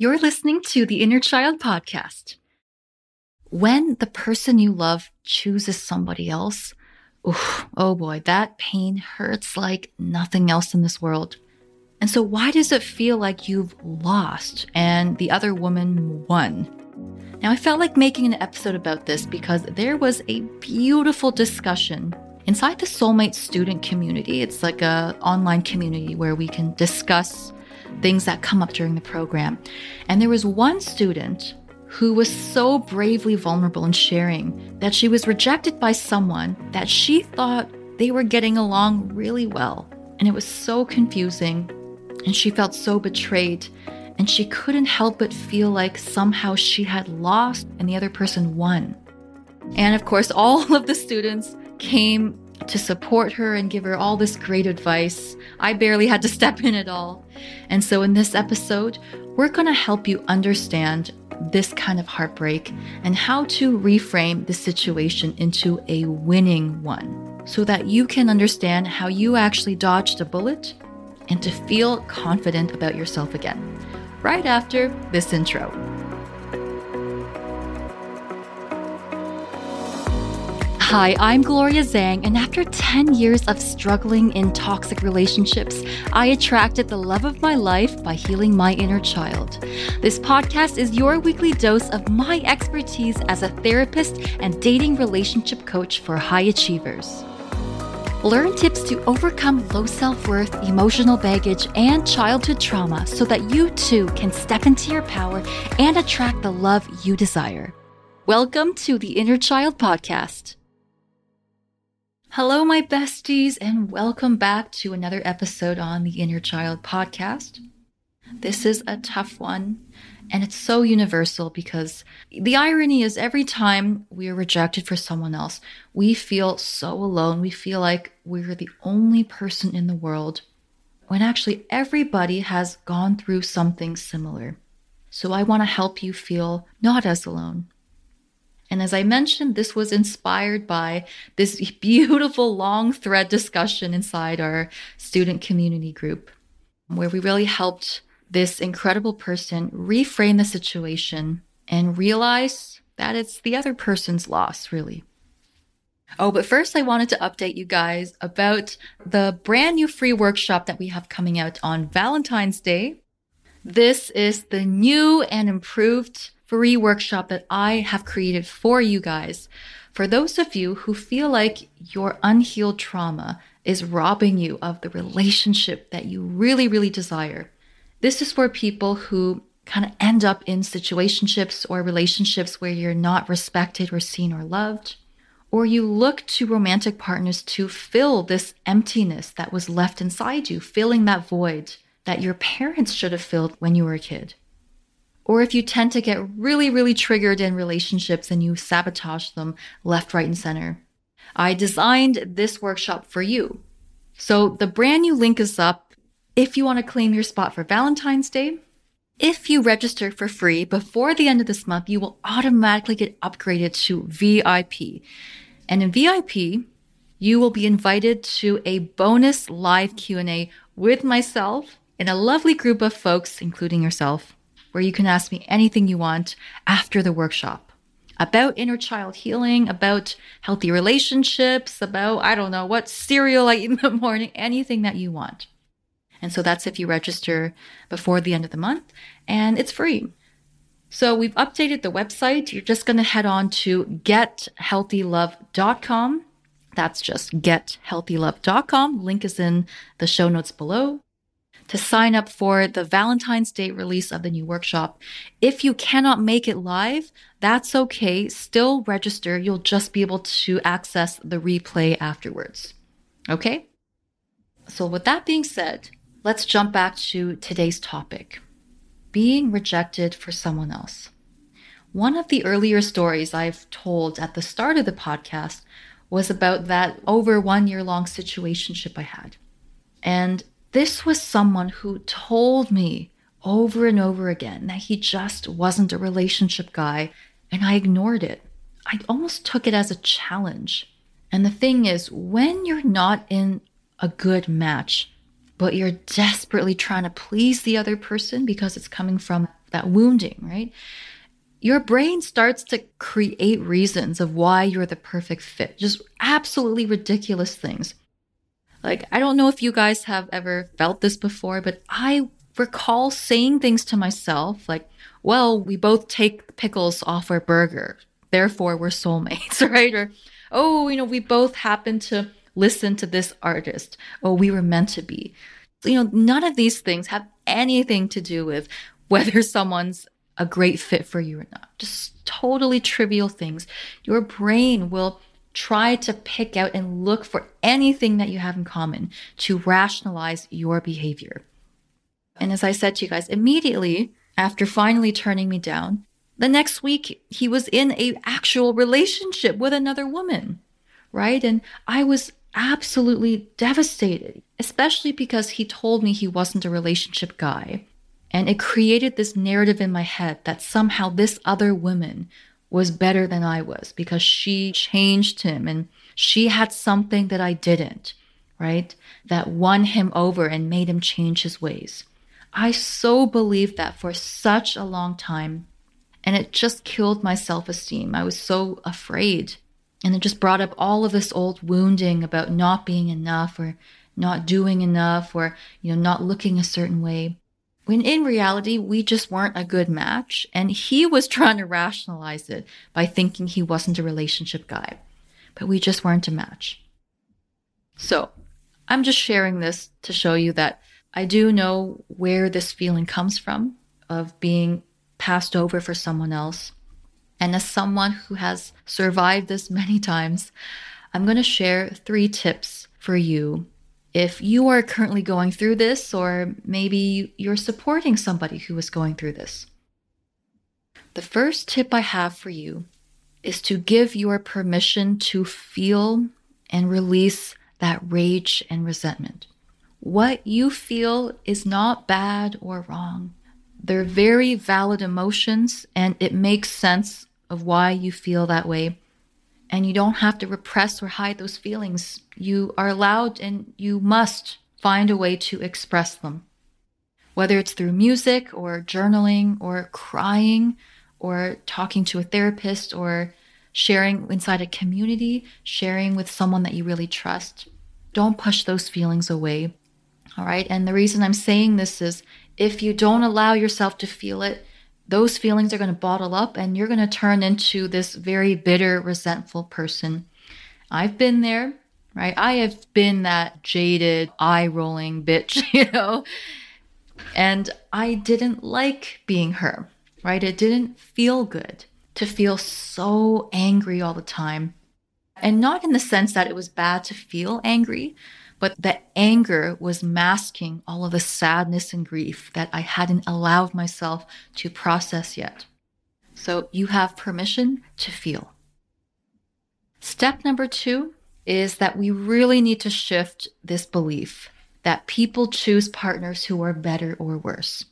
You're listening to the Inner Child Podcast. When the person you love chooses somebody else, oof, oh boy, that pain hurts like nothing else in this world. And so, why does it feel like you've lost and the other woman won? Now, I felt like making an episode about this because there was a beautiful discussion inside the Soulmate student community. It's like a online community where we can discuss things that come up during the program. And there was one student who was so bravely vulnerable in sharing that she was rejected by someone that she thought they were getting along really well. And it was so confusing, and she felt so betrayed. And she couldn't help but feel like somehow she had lost and the other person won. And of course, all of the students came to support her and give her all this great advice. I barely had to step in at all. And so, in this episode, we're going to help you understand this kind of heartbreak and how to reframe the situation into a winning one so that you can understand how you actually dodged a bullet and to feel confident about yourself again. Right after this intro. Hi, I'm Gloria Zhang, and after 10 years of struggling in toxic relationships, I attracted the love of my life by healing my inner child. This podcast is your weekly dose of my expertise as a therapist and dating relationship coach for high achievers. Learn tips to overcome low self worth, emotional baggage, and childhood trauma so that you too can step into your power and attract the love you desire. Welcome to the Inner Child Podcast. Hello, my besties, and welcome back to another episode on the Inner Child podcast. This is a tough one, and it's so universal because the irony is every time we are rejected for someone else, we feel so alone. We feel like we're the only person in the world when actually everybody has gone through something similar. So I want to help you feel not as alone. And as I mentioned, this was inspired by this beautiful long thread discussion inside our student community group, where we really helped this incredible person reframe the situation and realize that it's the other person's loss, really. Oh, but first, I wanted to update you guys about the brand new free workshop that we have coming out on Valentine's Day. This is the new and improved free workshop that I have created for you guys. For those of you who feel like your unhealed trauma is robbing you of the relationship that you really, really desire. This is for people who kind of end up in situationships or relationships where you're not respected or seen or loved. Or you look to romantic partners to fill this emptiness that was left inside you, filling that void that your parents should have filled when you were a kid or if you tend to get really, really triggered in relationships and you sabotage them left, right, and center. I designed this workshop for you. So the brand new link is up if you want to claim your spot for Valentine's Day. If you register for free before the end of this month, you will automatically get upgraded to VIP. And in VIP, you will be invited to a bonus live Q&A with myself and a lovely group of folks, including yourself where you can ask me anything you want after the workshop about inner child healing, about healthy relationships, about, I don't know, what cereal I eat in the morning, anything that you want. And so that's if you register before the end of the month, and it's free. So we've updated the website. You're just going to head on to gethealthylove.com. That's just gethealthylove.com. Link is in the show notes below to sign up for the Valentine's Day release of the new workshop. If you cannot make it live, that's okay. Still register. You'll just be able to access the replay afterwards. Okay? So, with that being said, let's jump back to today's topic being rejected for someone else. One of the earlier stories I've told at the start of the podcast was about that over one year long situationship I had. And this was someone who told me over and over again that he just wasn't a relationship guy, and I ignored it. I almost took it as a challenge. And the thing is, when you're not in a good match, but you're desperately trying to please the other person because it's coming from that wounding, right? Your brain starts to create reasons of why you're the perfect fit. Just absolutely ridiculous things. Like, I don't know if you guys have ever felt this before, but I recall saying things to myself like, well, we both take pickles off our burger, therefore we're soulmates, right? Or, oh, you know, we both happen to listen to this artist. Oh, we were meant to be. You know, none of these things have anything to do with whether someone's a great fit for you or not. Just totally trivial things. Your brain will try to pick out and look for anything that you have in common to rationalize your behavior. And as I said to you guys, immediately after finally turning me down, the next week he was in a actual relationship with another woman, right? And I was absolutely devastated, especially because he told me he wasn't a relationship guy. And it created this narrative in my head that somehow this other woman was better than I was because she changed him and she had something that I didn't, right? That won him over and made him change his ways. I so believed that for such a long time. And it just killed my self esteem. I was so afraid. And it just brought up all of this old wounding about not being enough or not doing enough or, you know, not looking a certain way. When in reality, we just weren't a good match. And he was trying to rationalize it by thinking he wasn't a relationship guy, but we just weren't a match. So I'm just sharing this to show you that I do know where this feeling comes from of being passed over for someone else. And as someone who has survived this many times, I'm going to share three tips for you if you are currently going through this, or maybe you're supporting somebody who is going through this. The first tip I have for you is to give your permission to feel and release that rage and resentment. What you feel is not bad or wrong. They're very valid emotions, and it makes sense of why you feel that way and you don't have to repress or hide those feelings. You are allowed and you must find a way to express them. Whether it's through music or journaling or crying or talking to a therapist or sharing inside a community, sharing with someone that you really trust. Don't push those feelings away. All right. And the reason I'm saying this is if you don't allow yourself to feel it, those feelings are going to bottle up and you're going to turn into this very bitter, resentful person. I've been there, right? I have been that jaded, eye rolling bitch, you know? And I didn't like being her, right? It didn't feel good to feel so angry all the time. And not in the sense that it was bad to feel angry, but the anger was masking all of the sadness and grief that I hadn't allowed myself to process yet. So you have permission to feel. Step number two is that we really need to shift this belief that people choose partners who are better or worse.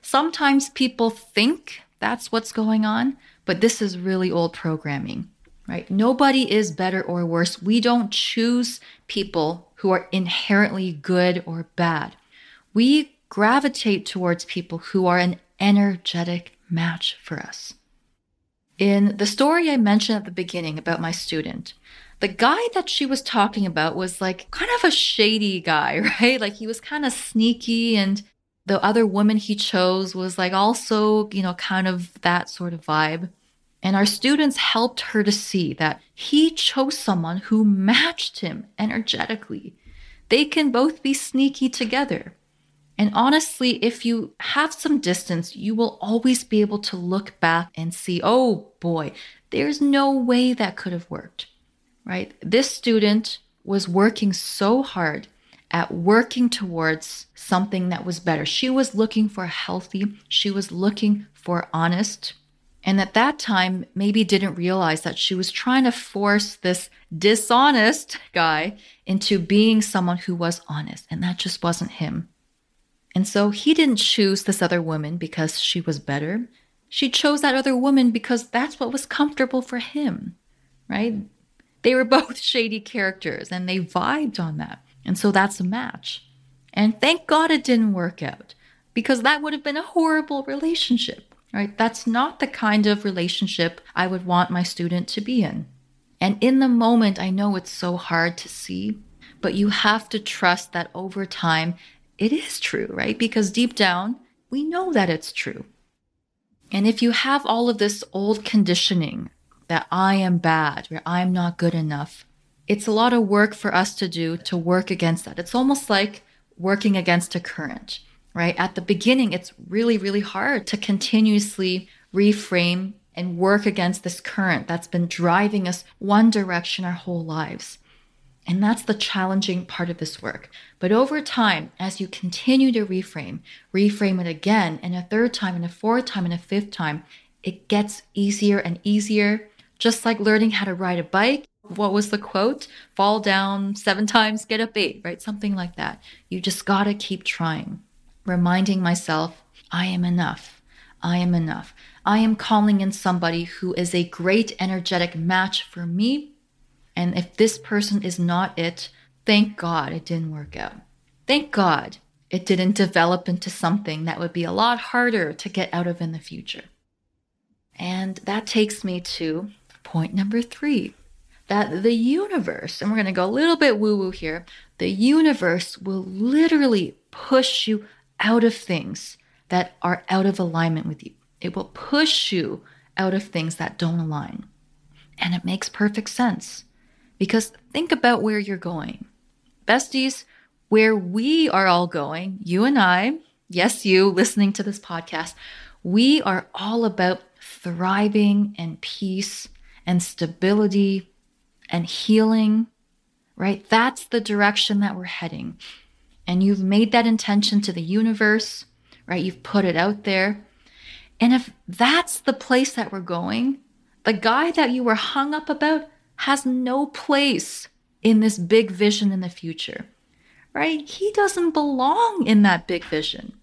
Sometimes people think that's what's going on, but this is really old programming, right? Nobody is better or worse. We don't choose people who are inherently good or bad. We gravitate towards people who are an energetic match for us. In the story I mentioned at the beginning about my student, the guy that she was talking about was like kind of a shady guy, right? Like he was kind of sneaky and the other woman he chose was like also, you know, kind of that sort of vibe. And our students helped her to see that he chose someone who matched him energetically. They can both be sneaky together. And honestly, if you have some distance, you will always be able to look back and see, oh boy, there's no way that could have worked, right? This student was working so hard at working towards something that was better. She was looking for healthy, she was looking for honest, and at that time, maybe didn't realize that she was trying to force this dishonest guy into being someone who was honest, and that just wasn't him. And so he didn't choose this other woman because she was better. She chose that other woman because that's what was comfortable for him, right? They were both shady characters and they vibed on that. And so that's a match. And thank God it didn't work out. because that would have been a horrible relationship, right? That's not the kind of relationship I would want my student to be in. And in the moment, I know it's so hard to see, but you have to trust that over time, it is true, right? Because deep down, we know that it's true. And if you have all of this old conditioning that I am bad, or I'm not good enough, it's a lot of work for us to do to work against that. It's almost like working against a current, right? At the beginning, it's really, really hard to continuously reframe and work against this current that's been driving us one direction our whole lives. And that's the challenging part of this work. But over time, as you continue to reframe, reframe it again, and a third time, and a fourth time, and a fifth time, it gets easier and easier. Just like learning how to ride a bike. What was the quote? Fall down seven times, get up eight, right? Something like that. You just gotta keep trying. Reminding myself, I am enough. I am enough. I am calling in somebody who is a great energetic match for me and if this person is not it, thank God it didn't work out. Thank God it didn't develop into something that would be a lot harder to get out of in the future. And that takes me to point number three that the universe, and we're going to go a little bit woo woo here, the universe will literally push you out of things that are out of alignment with you. It will push you out of things that don't align. And it makes perfect sense. Because think about where you're going. Besties, where we are all going, you and I, yes, you listening to this podcast, we are all about thriving and peace and stability and healing, right? That's the direction that we're heading. And you've made that intention to the universe, right? You've put it out there. And if that's the place that we're going, the guy that you were hung up about, has no place in this big vision in the future, right? He doesn't belong in that big vision.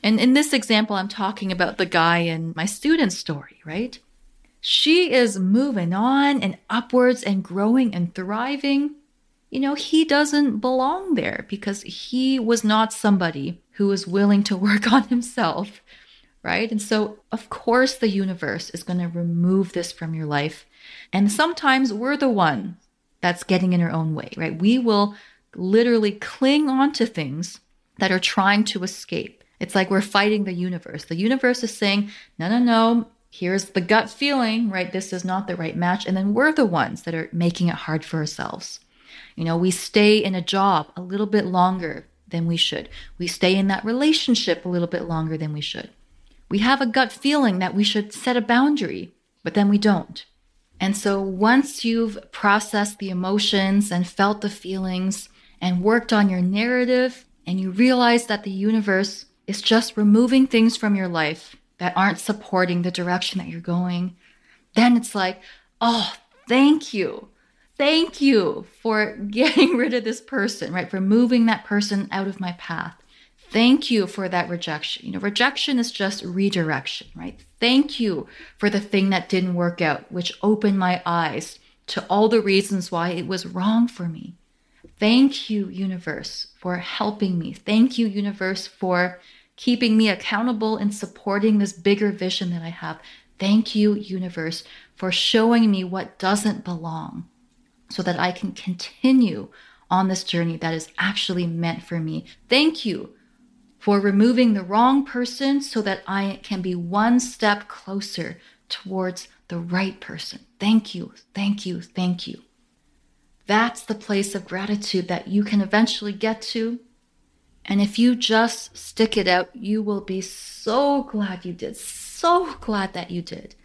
And in this example, I'm talking about the guy in my student story, right? She is moving on and upwards and growing and thriving. You know, he doesn't belong there because he was not somebody who was willing to work on himself, right? And so, of course, the universe is going to remove this from your life and sometimes we're the one that's getting in our own way, right? We will literally cling on to things that are trying to escape. It's like we're fighting the universe. The universe is saying, no, no, no, here's the gut feeling, right? This is not the right match. And then we're the ones that are making it hard for ourselves. You know, we stay in a job a little bit longer than we should. We stay in that relationship a little bit longer than we should. We have a gut feeling that we should set a boundary, but then we don't. And so once you've processed the emotions and felt the feelings and worked on your narrative, and you realize that the universe is just removing things from your life that aren't supporting the direction that you're going, then it's like, oh, thank you. Thank you for getting rid of this person, right? For moving that person out of my path. Thank you for that rejection. You know, rejection is just redirection, right? Thank you for the thing that didn't work out, which opened my eyes to all the reasons why it was wrong for me. Thank you, universe, for helping me. Thank you, universe, for keeping me accountable and supporting this bigger vision that I have. Thank you, universe, for showing me what doesn't belong so that I can continue on this journey that is actually meant for me. Thank you for removing the wrong person so that I can be one step closer towards the right person. Thank you, thank you, thank you. That's the place of gratitude that you can eventually get to. And if you just stick it out, you will be so glad you did, so glad that you did,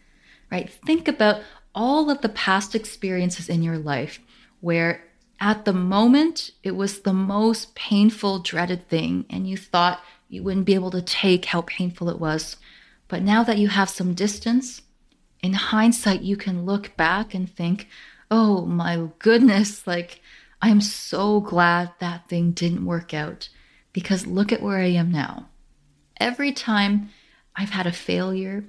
right? Think about all of the past experiences in your life where at the moment, it was the most painful, dreaded thing, and you thought you wouldn't be able to take how painful it was. But now that you have some distance, in hindsight, you can look back and think, oh my goodness, like I'm so glad that thing didn't work out because look at where I am now. Every time I've had a failure,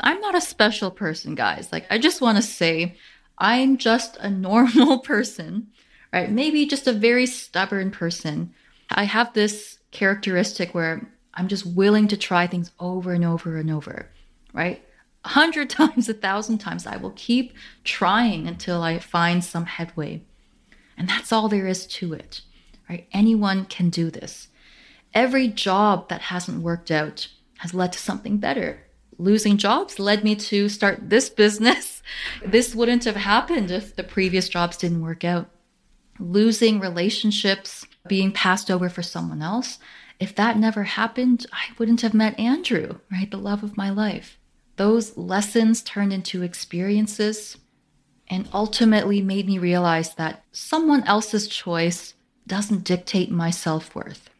I'm not a special person, guys. Like, I just want to say, I'm just a normal person right? Maybe just a very stubborn person. I have this characteristic where I'm just willing to try things over and over and over, right? A hundred times, a thousand times, I will keep trying until I find some headway. And that's all there is to it, right? Anyone can do this. Every job that hasn't worked out has led to something better. Losing jobs led me to start this business. This wouldn't have happened if the previous jobs didn't work out. Losing relationships, being passed over for someone else, if that never happened, I wouldn't have met Andrew, right? The love of my life. Those lessons turned into experiences and ultimately made me realize that someone else's choice doesn't dictate my self worth,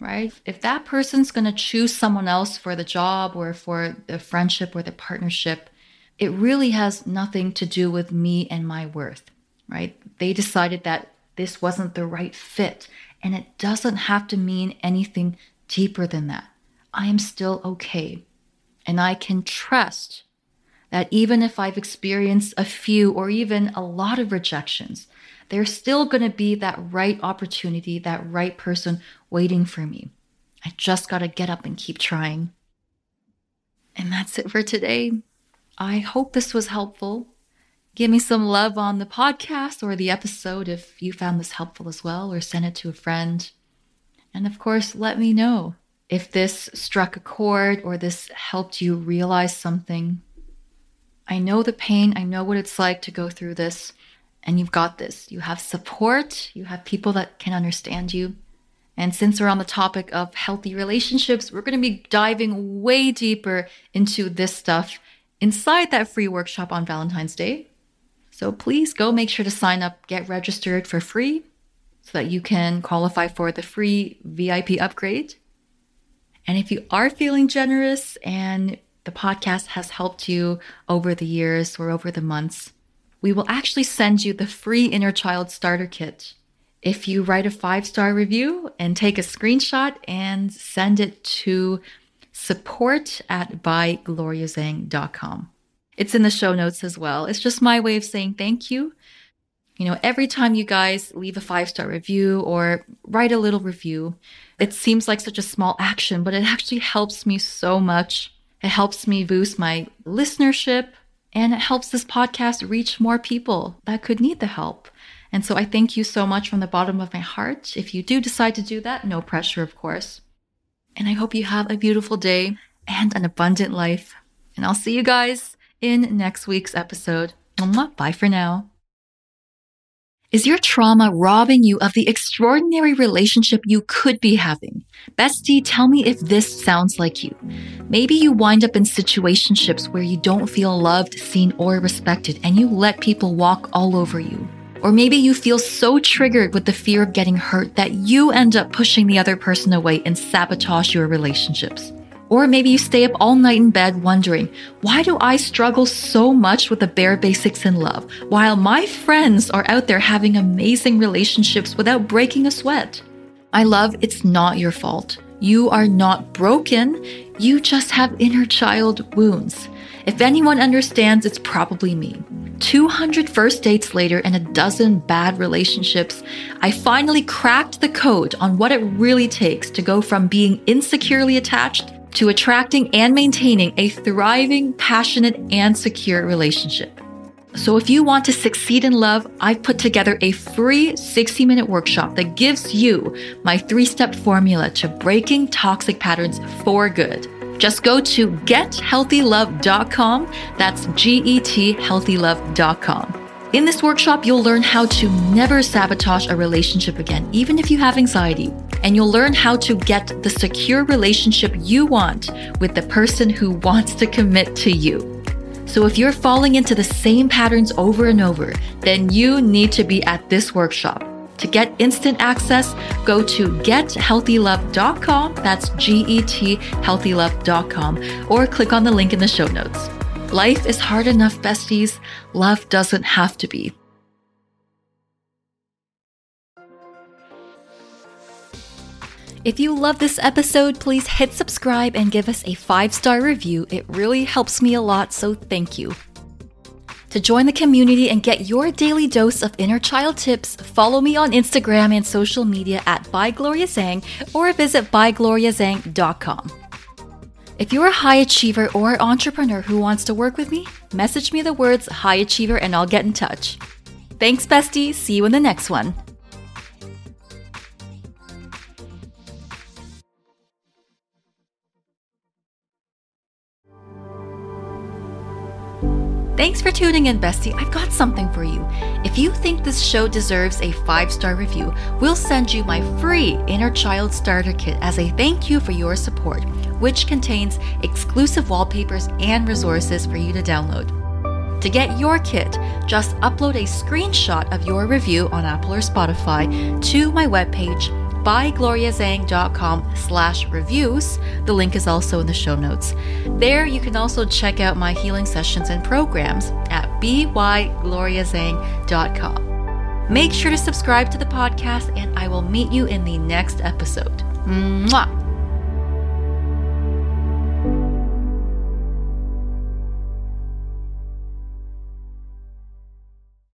right? If that person's going to choose someone else for the job or for the friendship or the partnership, it really has nothing to do with me and my worth, right? They decided that this wasn't the right fit. And it doesn't have to mean anything deeper than that. I am still okay. And I can trust that even if I've experienced a few or even a lot of rejections, there's still going to be that right opportunity, that right person waiting for me. I just got to get up and keep trying. And that's it for today. I hope this was helpful. Give me some love on the podcast or the episode if you found this helpful as well, or send it to a friend. And of course, let me know if this struck a chord or this helped you realize something. I know the pain, I know what it's like to go through this, and you've got this. You have support, you have people that can understand you. And since we're on the topic of healthy relationships, we're going to be diving way deeper into this stuff inside that free workshop on Valentine's Day. So please go make sure to sign up, get registered for free so that you can qualify for the free VIP upgrade. And if you are feeling generous and the podcast has helped you over the years or over the months, we will actually send you the free Inner Child Starter Kit. If you write a five star review and take a screenshot and send it to support at bygloriazhang.com. It's in the show notes as well. It's just my way of saying thank you. You know, every time you guys leave a five star review or write a little review, it seems like such a small action, but it actually helps me so much. It helps me boost my listenership and it helps this podcast reach more people that could need the help. And so I thank you so much from the bottom of my heart. If you do decide to do that, no pressure, of course. And I hope you have a beautiful day and an abundant life. And I'll see you guys in next week's episode. Bye for now. Is your trauma robbing you of the extraordinary relationship you could be having? Bestie, tell me if this sounds like you. Maybe you wind up in situationships where you don't feel loved, seen, or respected, and you let people walk all over you. Or maybe you feel so triggered with the fear of getting hurt that you end up pushing the other person away and sabotage your relationships. Or maybe you stay up all night in bed wondering, why do I struggle so much with the bare basics in love while my friends are out there having amazing relationships without breaking a sweat? I love it's not your fault. You are not broken. You just have inner child wounds. If anyone understands, it's probably me. 200 first dates later and a dozen bad relationships, I finally cracked the code on what it really takes to go from being insecurely attached to attracting and maintaining a thriving, passionate, and secure relationship. So if you want to succeed in love, I've put together a free 60 minute workshop that gives you my three step formula to breaking toxic patterns for good. Just go to gethealthylove.com. That's G E T healthylove.com. In this workshop, you'll learn how to never sabotage a relationship again, even if you have anxiety. And you'll learn how to get the secure relationship you want with the person who wants to commit to you. So if you're falling into the same patterns over and over, then you need to be at this workshop. To get instant access, go to gethealthylove.com. That's G E T healthylove.com, or click on the link in the show notes. Life is hard enough, besties. Love doesn't have to be. If you love this episode, please hit subscribe and give us a five star review. It really helps me a lot, so thank you. To join the community and get your daily dose of inner child tips, follow me on Instagram and social media at ByGloriaZhang or visit bygloriazhang.com. If you're a high achiever or entrepreneur who wants to work with me, message me the words high achiever and I'll get in touch. Thanks, bestie. See you in the next one. Thanks for tuning in, Bestie. I've got something for you. If you think this show deserves a five star review, we'll send you my free Inner Child Starter Kit as a thank you for your support, which contains exclusive wallpapers and resources for you to download. To get your kit, just upload a screenshot of your review on Apple or Spotify to my webpage bygloriazhang.com slash reviews. The link is also in the show notes. There you can also check out my healing sessions and programs at bygloriazhang.com. Make sure to subscribe to the podcast and I will meet you in the next episode. Mwah!